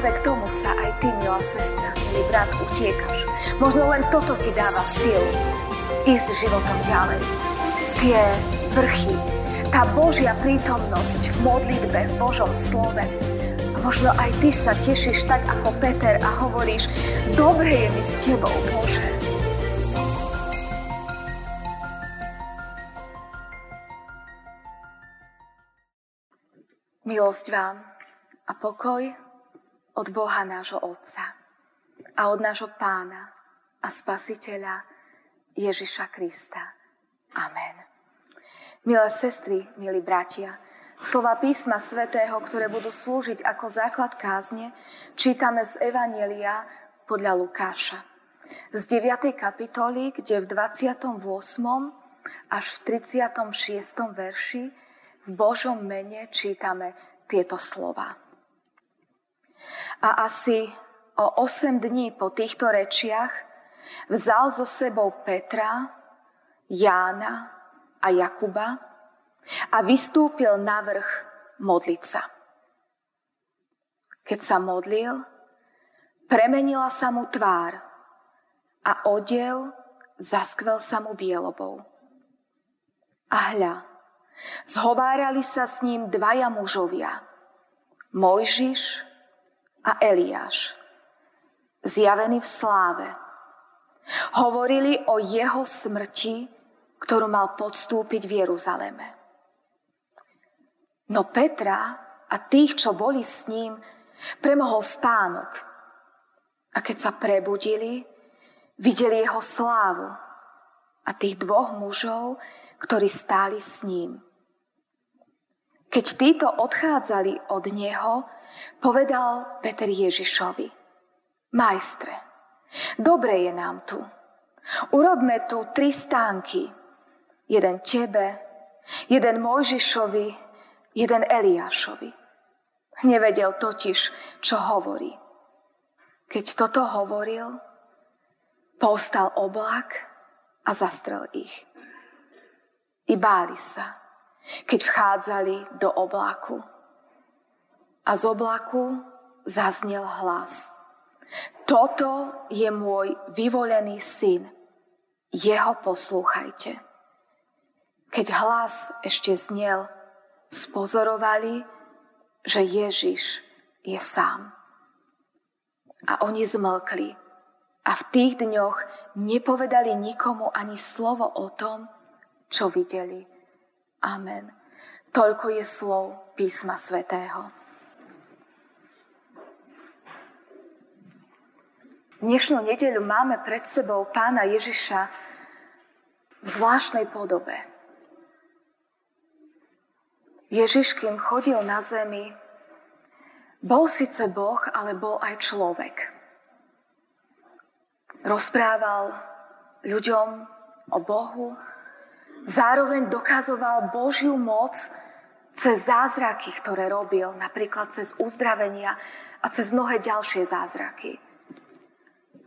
práve k tomu sa aj ty, milá sestra, milý brat, utiekaš. Možno len toto ti dáva silu ísť životom ďalej. Tie vrchy, tá Božia prítomnosť v modlitbe, v Božom slove. A možno aj ty sa tešíš tak ako Peter a hovoríš, dobre je mi s tebou, Bože. Milosť vám a pokoj od Boha nášho Otca a od nášho Pána a Spasiteľa Ježiša Krista. Amen. Milé sestry, milí bratia, slova písma svätého, ktoré budú slúžiť ako základ kázne, čítame z Evanielia podľa Lukáša. Z 9. kapitoly, kde v 28. až v 36. verši v Božom mene čítame tieto slova. A asi o 8 dní po týchto rečiach vzal so sebou Petra, Jána a Jakuba a vystúpil na vrch modliť sa. Keď sa modlil, premenila sa mu tvár a odev zaskvel sa mu bielobou. A hľa, zhovárali sa s ním dvaja mužovia, Mojžiš a Eliáš, zjavení v sláve. Hovorili o jeho smrti ktorú mal podstúpiť v Jeruzaleme. No Petra a tých, čo boli s ním, premohol spánok. A keď sa prebudili, videli jeho slávu a tých dvoch mužov, ktorí stáli s ním. Keď títo odchádzali od neho, povedal Peter Ježišovi, Majstre, dobre je nám tu. Urobme tu tri stánky, jeden tebe, jeden Mojžišovi, jeden Eliášovi. Nevedel totiž, čo hovorí. Keď toto hovoril, povstal oblak a zastrel ich. I báli sa, keď vchádzali do oblaku. A z oblaku zaznel hlas. Toto je môj vyvolený syn. Jeho poslúchajte. Keď hlas ešte znel, spozorovali, že Ježiš je sám. A oni zmlkli a v tých dňoch nepovedali nikomu ani slovo o tom, čo videli. Amen. Toľko je slov písma svätého. Dnešnú nedeľu máme pred sebou pána Ježiša v zvláštnej podobe. Ježiš, kým chodil na zemi, bol síce Boh, ale bol aj človek. Rozprával ľuďom o Bohu, zároveň dokazoval Božiu moc cez zázraky, ktoré robil, napríklad cez uzdravenia a cez mnohé ďalšie zázraky.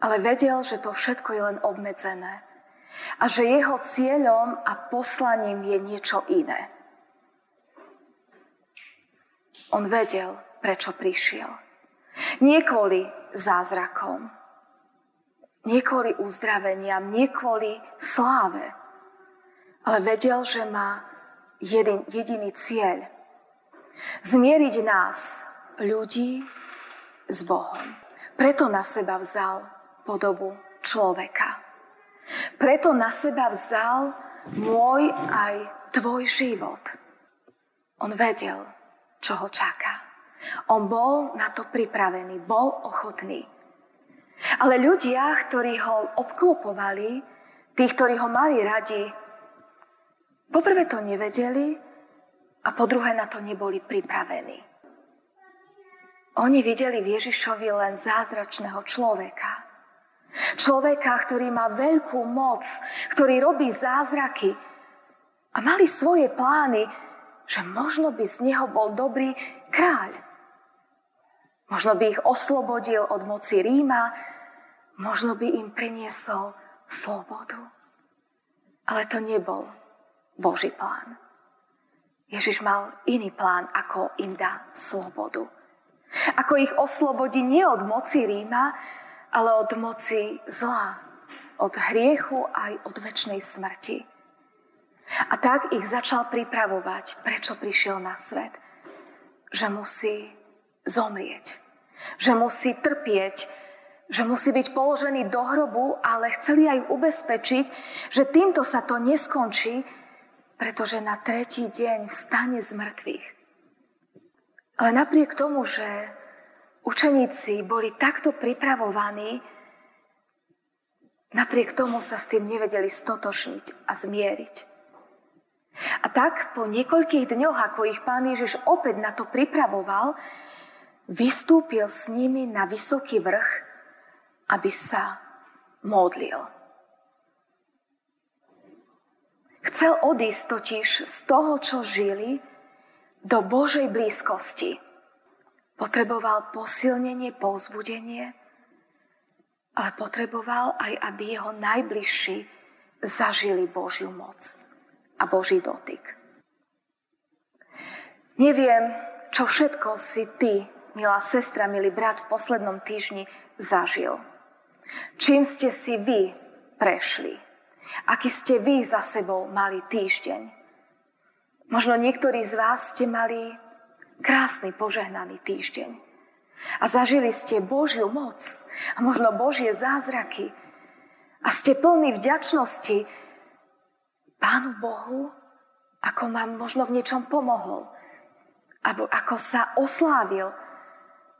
Ale vedel, že to všetko je len obmedzené a že jeho cieľom a poslaním je niečo iné. On vedel, prečo prišiel. Nie kvôli zázrakom, nie kvôli uzdraveniam, nie kvôli sláve, ale vedel, že má jedin, jediný cieľ. Zmieriť nás, ľudí, s Bohom. Preto na seba vzal podobu človeka. Preto na seba vzal môj aj tvoj život. On vedel, čo ho čaká. On bol na to pripravený, bol ochotný. Ale ľudia, ktorí ho obklopovali, tí, ktorí ho mali radi, poprvé to nevedeli a po druhé na to neboli pripravení. Oni videli v Ježišovi len zázračného človeka. Človeka, ktorý má veľkú moc, ktorý robí zázraky a mali svoje plány, že možno by z neho bol dobrý kráľ. Možno by ich oslobodil od moci Ríma, možno by im priniesol slobodu. Ale to nebol Boží plán. Ježiš mal iný plán, ako im dá slobodu. Ako ich oslobodí nie od moci Ríma, ale od moci zla, od hriechu aj od väčšnej smrti. A tak ich začal pripravovať, prečo prišiel na svet. Že musí zomrieť, že musí trpieť, že musí byť položený do hrobu, ale chceli aj ubezpečiť, že týmto sa to neskončí, pretože na tretí deň vstane z mŕtvych. Ale napriek tomu, že učeníci boli takto pripravovaní, napriek tomu sa s tým nevedeli stotočniť a zmieriť. A tak po niekoľkých dňoch, ako ich pán Ježiš opäť na to pripravoval, vystúpil s nimi na vysoký vrch, aby sa modlil. Chcel odísť totiž z toho, čo žili, do Božej blízkosti. Potreboval posilnenie, povzbudenie, ale potreboval aj, aby jeho najbližší zažili Božiu moc a Boží dotyk. Neviem, čo všetko si ty, milá sestra, milý brat, v poslednom týždni zažil. Čím ste si vy prešli? Aký ste vy za sebou mali týždeň? Možno niektorí z vás ste mali krásny, požehnaný týždeň. A zažili ste Božiu moc a možno Božie zázraky. A ste plní vďačnosti Pánu Bohu, ako vám možno v niečom pomohol, alebo ako sa oslávil,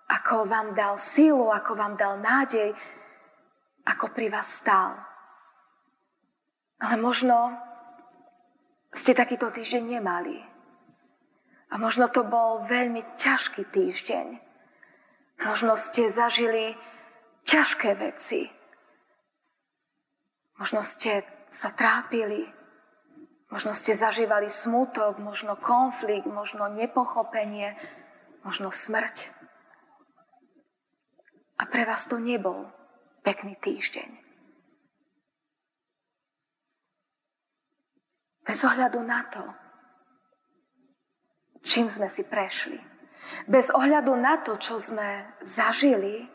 ako vám dal sílu, ako vám dal nádej, ako pri vás stál. Ale možno ste takýto týždeň nemali. A možno to bol veľmi ťažký týždeň. Možno ste zažili ťažké veci. Možno ste sa trápili, Možno ste zažívali smútok, možno konflikt, možno nepochopenie, možno smrť. A pre vás to nebol pekný týždeň. Bez ohľadu na to, čím sme si prešli, bez ohľadu na to, čo sme zažili,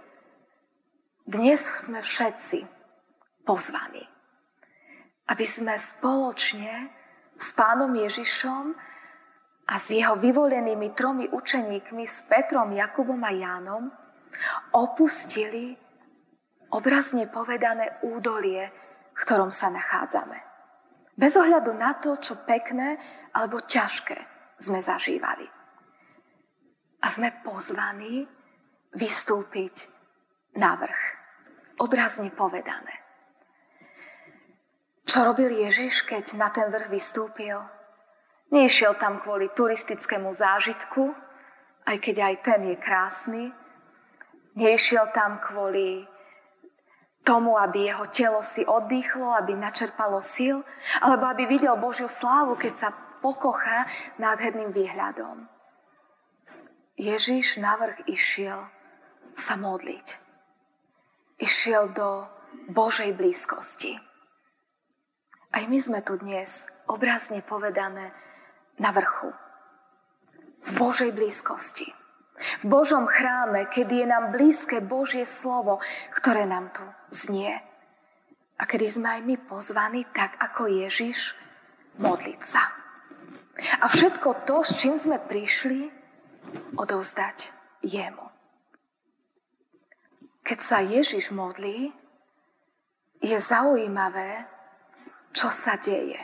dnes sme všetci pozvaní, aby sme spoločne s pánom Ježišom a s jeho vyvolenými tromi učeníkmi, s Petrom, Jakubom a Jánom, opustili obrazne povedané údolie, v ktorom sa nachádzame. Bez ohľadu na to, čo pekné alebo ťažké sme zažívali. A sme pozvaní vystúpiť na vrch. Obrazne povedané. Čo robil Ježiš, keď na ten vrch vystúpil? Nešiel tam kvôli turistickému zážitku, aj keď aj ten je krásny. Nešiel tam kvôli tomu, aby jeho telo si oddychlo, aby načerpalo sil, alebo aby videl Božiu slávu, keď sa pokocha nádherným výhľadom. Ježiš na vrch išiel sa modliť. Išiel do Božej blízkosti. Aj my sme tu dnes, obrazne povedané, na vrchu. V Božej blízkosti. V Božom chráme, kedy je nám blízke Božie slovo, ktoré nám tu znie. A kedy sme aj my pozvaní, tak ako Ježiš, modliť sa. A všetko to, s čím sme prišli, odovzdať jemu. Keď sa Ježiš modlí, je zaujímavé, čo sa deje.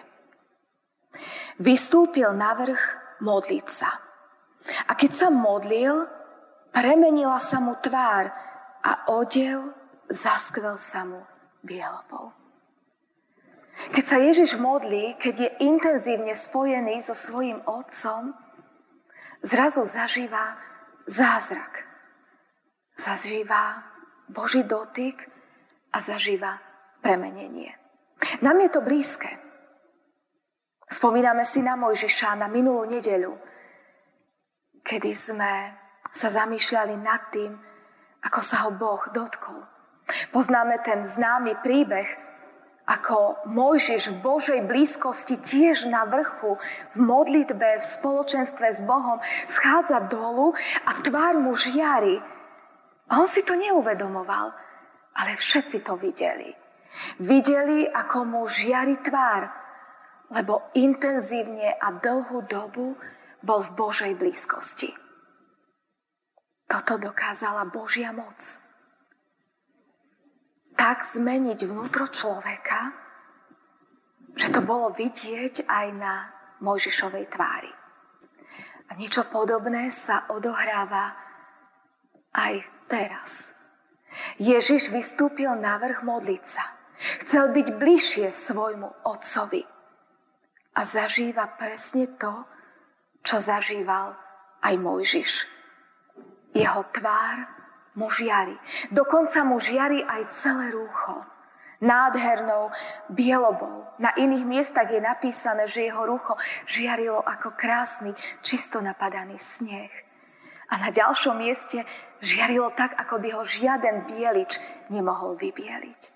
Vystúpil na vrch modliť sa. A keď sa modlil, premenila sa mu tvár a odev zaskvel sa mu bielopou. Keď sa Ježiš modlí, keď je intenzívne spojený so svojím otcom, zrazu zažíva zázrak. Zažíva Boží dotyk a zažíva premenenie. Nám je to blízke. Spomíname si na Mojžiša na minulú nedeľu, kedy sme sa zamýšľali nad tým, ako sa ho Boh dotkol. Poznáme ten známy príbeh, ako Mojžiš v Božej blízkosti tiež na vrchu, v modlitbe, v spoločenstve s Bohom, schádza dolu a tvár mu žiari. A on si to neuvedomoval, ale všetci to videli. Videli, ako mu žiari tvár, lebo intenzívne a dlhú dobu bol v Božej blízkosti. Toto dokázala Božia moc tak zmeniť vnútro človeka, že to bolo vidieť aj na Mojžišovej tvári. A niečo podobné sa odohráva aj teraz. Ježiš vystúpil na vrch modliť sa. Chcel byť bližšie svojmu otcovi. A zažíva presne to, čo zažíval aj Mojžiš. Jeho tvár mu žiari. Dokonca mu žiari aj celé rúcho. Nádhernou bielobou. Na iných miestach je napísané, že jeho rúcho žiarilo ako krásny, čisto napadaný sneh. A na ďalšom mieste žiarilo tak, ako by ho žiaden bielič nemohol vybieliť.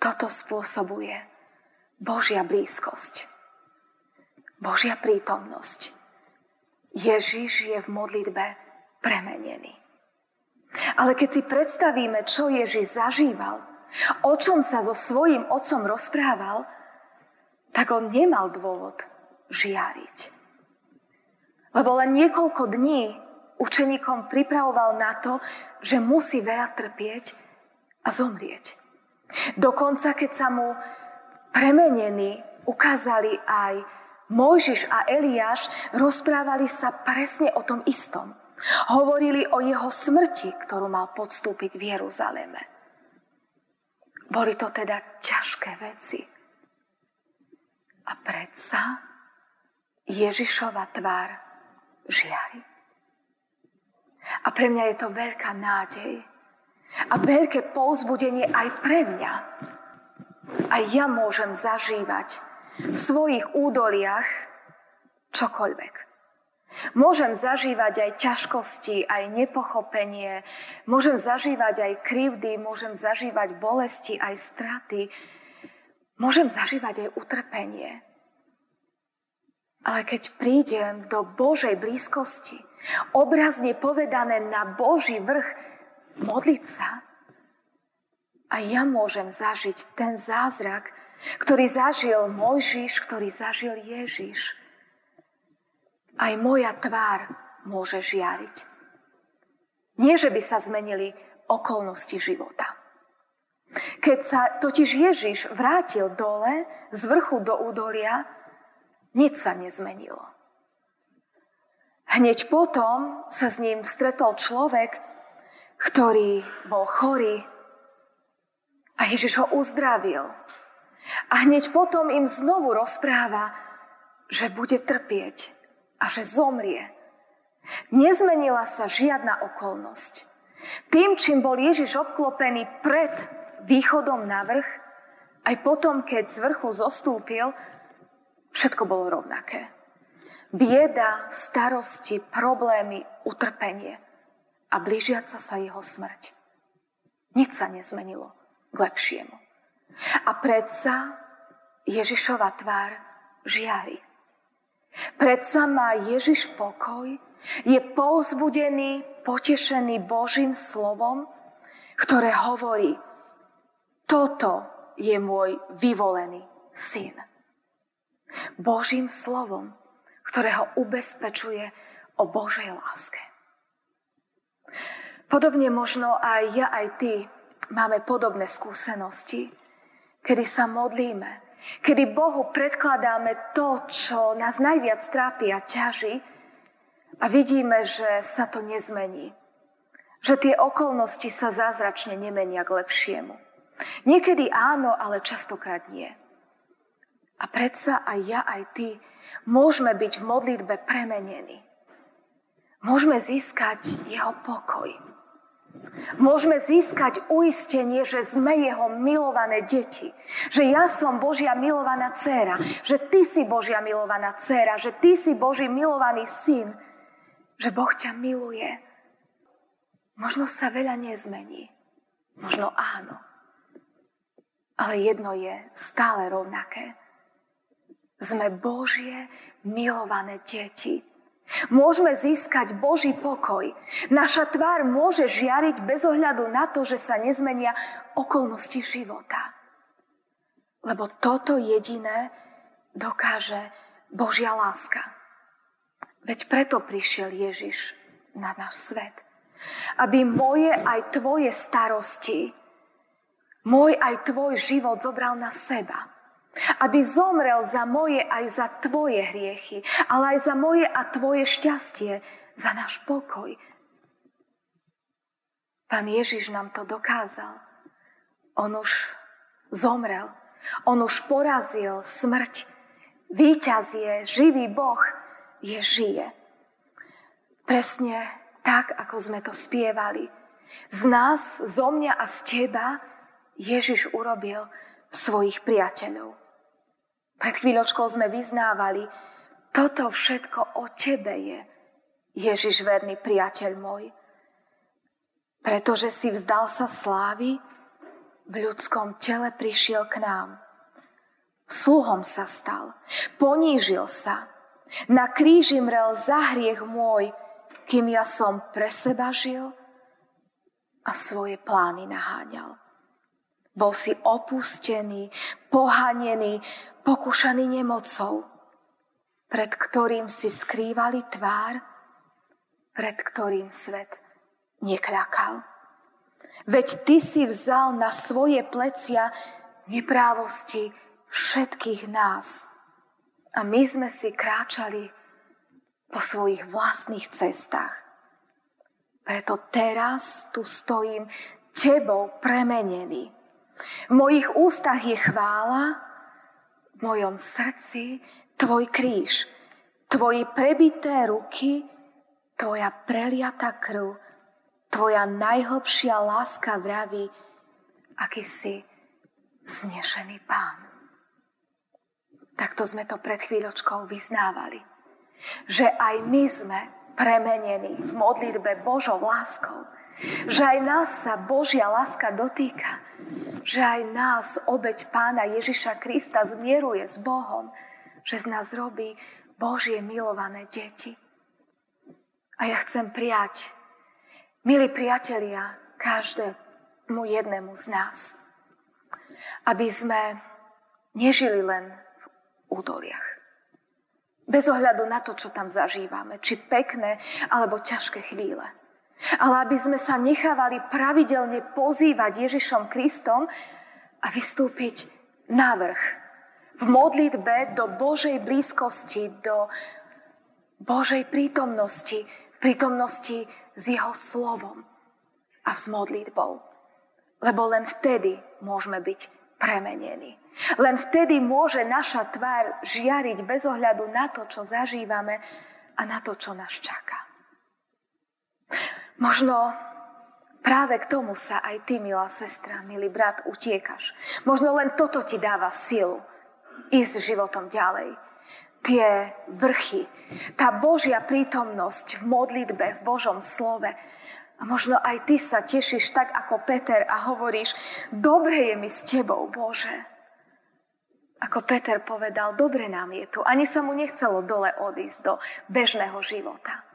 Toto spôsobuje Božia blízkosť. Božia prítomnosť. Ježiš je v modlitbe premenený. Ale keď si predstavíme, čo Ježiš zažíval, o čom sa so svojím otcom rozprával, tak on nemal dôvod žiariť. Lebo len niekoľko dní učeníkom pripravoval na to, že musí veľa trpieť a zomrieť. Dokonca, keď sa mu premenení ukázali aj Mojžiš a Eliáš, rozprávali sa presne o tom istom – Hovorili o jeho smrti, ktorú mal podstúpiť v Jeruzaleme. Boli to teda ťažké veci. A predsa Ježišova tvár žiari. A pre mňa je to veľká nádej a veľké povzbudenie aj pre mňa. Aj ja môžem zažívať v svojich údoliach čokoľvek. Môžem zažívať aj ťažkosti, aj nepochopenie, môžem zažívať aj krivdy, môžem zažívať bolesti, aj straty, môžem zažívať aj utrpenie. Ale keď prídem do Božej blízkosti, obrazne povedané na Boží vrch, modliť sa, a ja môžem zažiť ten zázrak, ktorý zažil Mojžiš, ktorý zažil Ježiš aj moja tvár môže žiariť. Nie, že by sa zmenili okolnosti života. Keď sa totiž Ježiš vrátil dole z vrchu do údolia, nič sa nezmenilo. Hneď potom sa s ním stretol človek, ktorý bol chorý a Ježiš ho uzdravil. A hneď potom im znovu rozpráva, že bude trpieť a že zomrie. Nezmenila sa žiadna okolnosť. Tým, čím bol Ježiš obklopený pred východom na vrch, aj potom, keď z vrchu zostúpil, všetko bolo rovnaké. Bieda, starosti, problémy, utrpenie a blížiaca sa jeho smrť. Nič sa nezmenilo k lepšiemu. A predsa Ježišova tvár žiari. Predsa má Ježiš pokoj, je povzbudený, potešený Božím slovom, ktoré hovorí, toto je môj vyvolený syn. Božím slovom, ktoré ho ubezpečuje o Božej láske. Podobne možno aj ja, aj ty máme podobné skúsenosti, kedy sa modlíme kedy Bohu predkladáme to, čo nás najviac trápi a ťaží a vidíme, že sa to nezmení. Že tie okolnosti sa zázračne nemenia k lepšiemu. Niekedy áno, ale častokrát nie. A predsa aj ja, aj ty môžeme byť v modlitbe premenení. Môžeme získať jeho pokoj. Môžeme získať uistenie, že sme jeho milované deti. Že ja som Božia milovaná dcéra. Že ty si Božia milovaná dcéra. Že ty si Boží milovaný syn. Že Boh ťa miluje. Možno sa veľa nezmení. Možno áno. Ale jedno je stále rovnaké. Sme Božie milované deti. Môžeme získať Boží pokoj. Naša tvár môže žiariť bez ohľadu na to, že sa nezmenia okolnosti života. Lebo toto jediné dokáže Božia láska. Veď preto prišiel Ježiš na náš svet. Aby moje aj tvoje starosti, môj aj tvoj život zobral na seba aby zomrel za moje aj za tvoje hriechy, ale aj za moje a tvoje šťastie, za náš pokoj. Pán Ježiš nám to dokázal. On už zomrel. On už porazil smrť. Výťaz je živý Boh, je žije. Presne tak, ako sme to spievali. Z nás, zo mňa a z teba Ježiš urobil svojich priateľov. Pred chvíľočkou sme vyznávali, toto všetko o tebe je, Ježiš verný priateľ môj. Pretože si vzdal sa slávy, v ľudskom tele prišiel k nám. Sluhom sa stal, ponížil sa, na kríži mrel za hriech môj, kým ja som pre seba žil a svoje plány naháňal. Bol si opustený, pohanený, pokúšaný nemocou, pred ktorým si skrývali tvár, pred ktorým svet nekľakal. Veď ty si vzal na svoje plecia neprávosti všetkých nás. A my sme si kráčali po svojich vlastných cestách. Preto teraz tu stojím tebou premenený. V mojich ústach je chvála, v mojom srdci tvoj kríž, tvoje prebité ruky, tvoja preliata krv, tvoja najhlbšia láska vraví, aký si znešený pán. Takto sme to pred chvíľočkou vyznávali. Že aj my sme premenení v modlitbe Božou láskou. Že aj nás sa Božia láska dotýka že aj nás obeď pána Ježiša Krista zmieruje s Bohom, že z nás robí Božie milované deti. A ja chcem prijať, milí priatelia, každému jednému z nás, aby sme nežili len v údoliach. Bez ohľadu na to, čo tam zažívame, či pekné alebo ťažké chvíle ale aby sme sa nechávali pravidelne pozývať Ježišom Kristom a vystúpiť na vrch. V modlitbe do Božej blízkosti, do Božej prítomnosti, prítomnosti s Jeho slovom a s modlitbou. Lebo len vtedy môžeme byť premenení. Len vtedy môže naša tvár žiariť bez ohľadu na to, čo zažívame a na to, čo nás čaká. Možno práve k tomu sa aj ty, milá sestra, milý brat, utiekaš. Možno len toto ti dáva silu ísť životom ďalej. Tie vrchy, tá Božia prítomnosť v modlitbe, v Božom slove. A možno aj ty sa tešíš tak ako Peter a hovoríš, dobre je mi s tebou, Bože. Ako Peter povedal, dobre nám je tu. Ani sa mu nechcelo dole odísť do bežného života.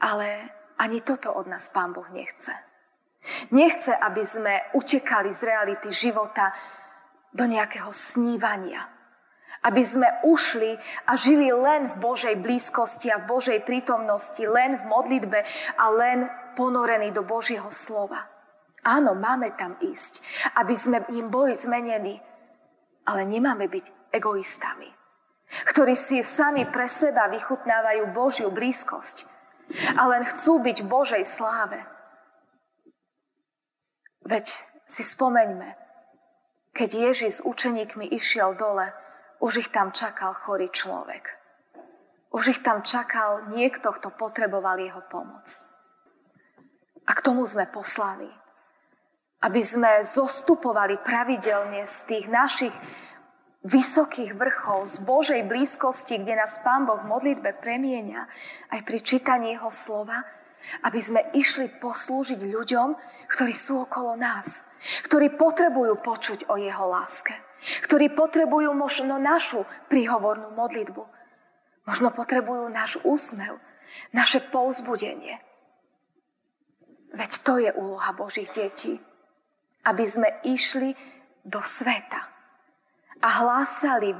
Ale ani toto od nás Pán Boh nechce. Nechce, aby sme utekali z reality života do nejakého snívania. Aby sme ušli a žili len v Božej blízkosti a v Božej prítomnosti, len v modlitbe a len ponorení do Božieho slova. Áno, máme tam ísť, aby sme im boli zmenení, ale nemáme byť egoistami, ktorí si sami pre seba vychutnávajú Božiu blízkosť a len chcú byť v Božej sláve. Veď si spomeňme, keď Ježiš s učeníkmi išiel dole, už ich tam čakal chorý človek. Už ich tam čakal niekto, kto potreboval jeho pomoc. A k tomu sme poslaní. Aby sme zostupovali pravidelne z tých našich vysokých vrchov, z Božej blízkosti, kde nás Pán Boh v modlitbe premienia, aj pri čítaní Jeho slova, aby sme išli poslúžiť ľuďom, ktorí sú okolo nás, ktorí potrebujú počuť o jeho láske, ktorí potrebujú možno našu príhovornú modlitbu, možno potrebujú náš úsmev, naše pouzbudenie. Veď to je úloha Božích detí, aby sme išli do sveta a hlásali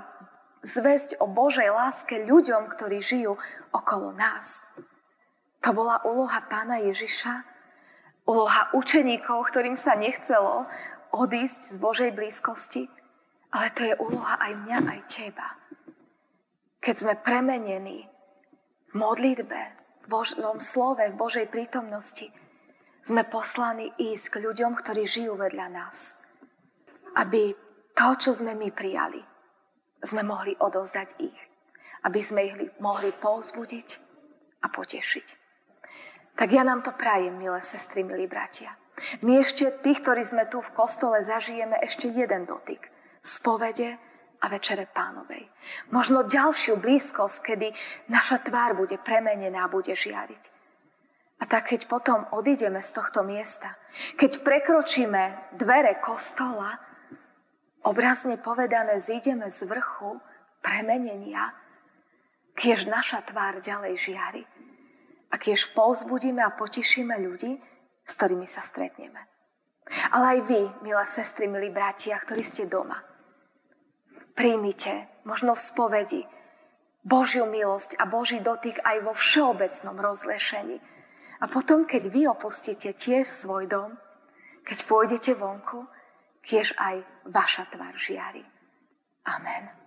zväzť o Božej láske ľuďom, ktorí žijú okolo nás. To bola úloha pána Ježiša, úloha učeníkov, ktorým sa nechcelo odísť z Božej blízkosti, ale to je úloha aj mňa, aj teba. Keď sme premenení v modlitbe, v Božom slove, v Božej prítomnosti, sme poslaní ísť k ľuďom, ktorí žijú vedľa nás. Aby to, čo sme my prijali, sme mohli odovzdať ich. Aby sme ich mohli povzbudiť a potešiť. Tak ja nám to prajem, milé sestry, milí bratia. My ešte, tých, ktorí sme tu v kostole, zažijeme ešte jeden dotyk. Spovede a večere pánovej. Možno ďalšiu blízkosť, kedy naša tvár bude premenená a bude žiariť. A tak keď potom odídeme z tohto miesta, keď prekročíme dvere kostola, obrazne povedané, zídeme z vrchu premenenia, kiež naša tvár ďalej žiari a kiež povzbudíme a potešíme ľudí, s ktorými sa stretneme. Ale aj vy, milé sestry, milí bratia, ktorí ste doma, príjmite možno v spovedi Božiu milosť a Boží dotyk aj vo všeobecnom rozlešení. A potom, keď vy opustíte tiež svoj dom, keď pôjdete vonku, kiež aj vaša tvár žiari. Amen.